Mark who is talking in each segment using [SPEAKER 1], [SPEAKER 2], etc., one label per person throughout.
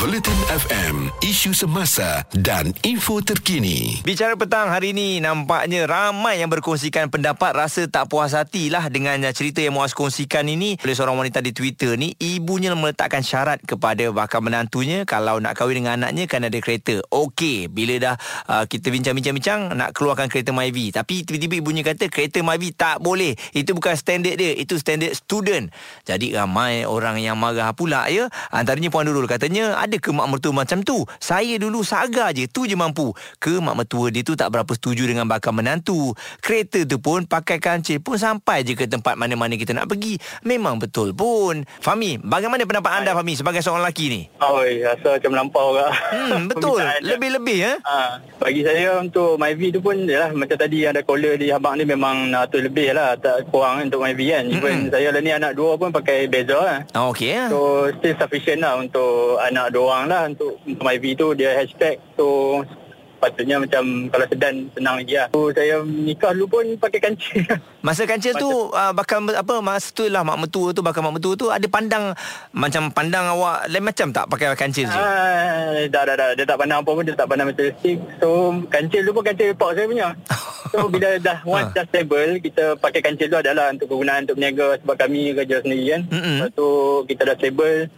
[SPEAKER 1] Bulletin FM, isu semasa dan info terkini.
[SPEAKER 2] Bicara petang hari ini nampaknya ramai yang berkongsikan pendapat rasa tak puas hati lah dengan cerita yang Muaz kongsikan ini oleh seorang wanita di Twitter ni ibunya meletakkan syarat kepada bakal menantunya kalau nak kahwin dengan anaknya kan ada kereta. Okey, bila dah uh, kita bincang-bincang-bincang nak keluarkan kereta Myvi tapi tiba-tiba ibunya kata kereta Myvi tak boleh. Itu bukan standard dia, itu standard student. Jadi ramai orang yang marah pula ya. Antaranya Puan Nurul katanya ada ke mak mertua macam tu? Saya dulu saga je, tu je mampu. Ke mak mertua dia tu tak berapa setuju dengan bakal menantu. Kereta tu pun pakai kancil pun sampai je ke tempat mana-mana kita nak pergi. Memang betul pun. Fahmi, bagaimana pendapat anda Fahmi sebagai seorang lelaki ni?
[SPEAKER 3] Oh, rasa macam melampau kak.
[SPEAKER 2] Hmm, betul. Lebih-lebih ya.
[SPEAKER 3] Ha, bagi saya untuk my V tu pun yalah, macam tadi ada caller di abang ni memang nak tu lebih lah. Tak kurang untuk my V kan. Even mm-hmm. saya lah ni anak dua pun pakai Beza lah.
[SPEAKER 2] Oh, okay ya.
[SPEAKER 3] So still sufficient lah untuk anak dua orang lah untuk, untuk my V tu dia hashtag so patutnya macam kalau sedan senang lagi lah. So saya nikah dulu pun pakai kancil.
[SPEAKER 2] Masa kancil tu uh, bakal apa masa tu lah mak mertua tu bakal mak mertua tu ada pandang macam pandang awak lain macam tak pakai kancil je?
[SPEAKER 3] Ah, dah, dah, dah. Dia tak pandang apa pun. Dia tak pandang materialistik. So, kancil tu pun kancil report saya punya. So, bila dah once ha. dah stable, kita pakai kancil tu adalah untuk kegunaan untuk berniaga sebab kami kerja sendiri kan. Mm-hmm. Lepas tu, kita dah stable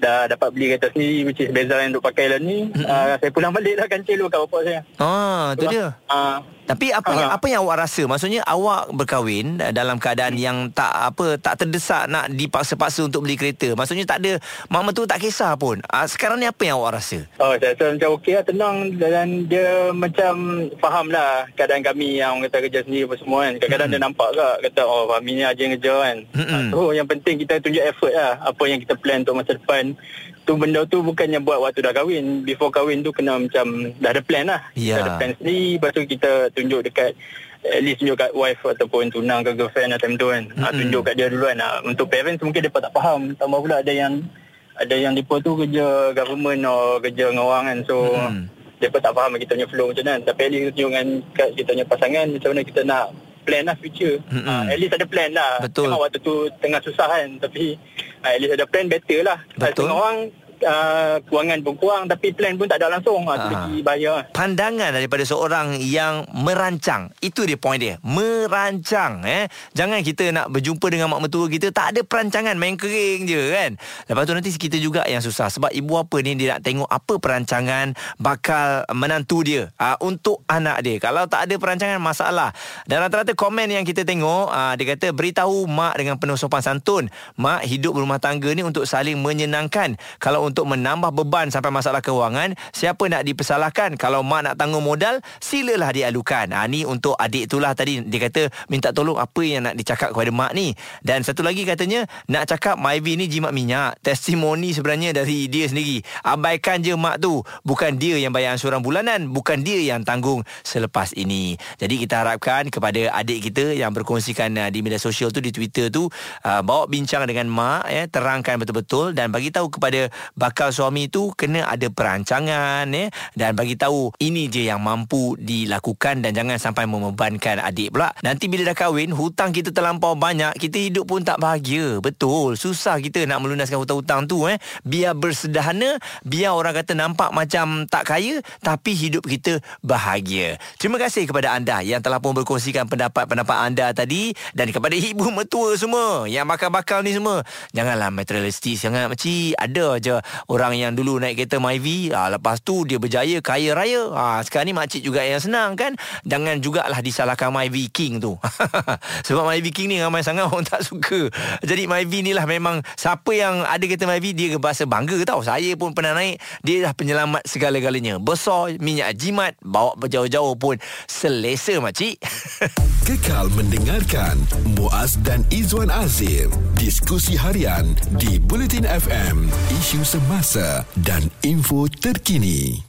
[SPEAKER 3] dah dapat beli kereta sendiri which is beza yang untuk pakai lah ni mm-hmm. uh, saya pulang balik lah kancil tu kat bapak saya.
[SPEAKER 2] Ah tu dia? uh, tapi apa yang, apa yang awak rasa? Maksudnya awak berkahwin dalam keadaan yang tak apa tak terdesak nak dipaksa-paksa untuk beli kereta. Maksudnya tak ada mak mentua tak kisah pun. Ah, sekarang ni apa yang awak rasa?
[SPEAKER 3] Oh, saya rasa macam okey lah, tenang dan dia macam faham lah keadaan kami yang kata kerja sendiri apa semua kan. Kadang-kadang hmm. dia nampak kak kata oh Fahmi ni aja yang kerja kan. Hmm. So yang penting kita tunjuk effort lah apa yang kita plan untuk masa depan tu benda tu bukannya buat waktu dah kahwin. Before kahwin tu kena macam dah ada plan lah.
[SPEAKER 2] Yeah.
[SPEAKER 3] dah ada plan sendiri. Lepas tu kita tunjuk dekat at least tunjuk kat wife ataupun tunang ke girlfriend atau tu kan. Mm-hmm. tunjuk kat dia dulu kan untuk parents mungkin dia tak faham. Tambah pula ada yang ada yang dia tu kerja government atau kerja dengan orang kan. So mm-hmm. dia tak faham kita punya flow macam mana. Tapi at least tunjuk dengan kat kita punya pasangan macam mana kita nak plan lah future. Mm-hmm. uh, at least ada plan lah.
[SPEAKER 2] Betul.
[SPEAKER 3] Memang waktu tu tengah susah kan tapi uh, at least ada plan better lah.
[SPEAKER 2] Betul.
[SPEAKER 3] Setengah orang uh, kewangan pun kurang tapi plan pun tak ada langsung. Ha. tu lagi bahaya.
[SPEAKER 2] Pandangan daripada seorang yang merancang. Itu dia point dia. Merancang eh. Jangan kita nak berjumpa dengan mak mertua kita tak ada perancangan. Main kering je kan? Lepas tu nanti kita juga yang susah. Sebab ibu apa ni dia nak tengok apa perancangan bakal menantu dia uh, untuk anak dia. Kalau tak ada perancangan masalah. Dan rata-rata komen yang kita tengok uh, dia kata beritahu mak dengan penuh sopan santun. Mak hidup berumah tangga ni untuk saling menyenangkan. Kalau untuk menambah beban sampai masalah kewangan, siapa nak dipersalahkan? Kalau mak nak tanggung modal, silalah dialukan. Ha, ni untuk adik itulah tadi dia kata minta tolong apa yang nak dicakap kepada mak ni. Dan satu lagi katanya nak cakap Myvi ni jimat minyak. Testimoni sebenarnya dari dia sendiri. Abaikan je mak tu. Bukan dia yang bayar ansuran bulanan, bukan dia yang tanggung selepas ini. Jadi kita harapkan kepada adik kita yang berkongsikan uh, di media sosial tu di Twitter tu uh, bawa bincang dengan mak ya terangkan betul-betul dan bagi tahu kepada bakal suami tu kena ada perancangan ya dan bagi tahu ini je yang mampu dilakukan dan jangan sampai membebankan adik pula. Nanti bila dah kahwin hutang kita terlampau banyak, kita hidup pun tak bahagia. Betul. Susah kita nak melunaskan hutang-hutang tu eh. Biar bersederhana, biar orang kata nampak macam tak kaya tapi hidup kita bahagia. Terima kasih kepada anda yang telah pun berkongsikan pendapat-pendapat anda tadi dan kepada ibu mertua semua yang bakal-bakal ni semua. Janganlah materialistis sangat makcik. Ada je orang yang dulu naik kereta Myvi ha, lepas tu dia berjaya kaya raya. Ha, sekarang ni makcik juga yang senang kan? Jangan jugalah disalahkan Myvi King tu. Sebab Myvi King ni ramai sangat orang tak suka. Jadi Myvi ni lah memang siapa yang ada kereta Myvi dia berasa bangga tau. Saya pun pernah naik dia dah penyelamat segala-galanya. Besar minyak jimat bawa berjauh-jauh pun selesa makcik.
[SPEAKER 1] Kekal mendengarkan Muaz dan Izwan Azim. Diskusi harian di Bulletin FM isu semasa dan info terkini.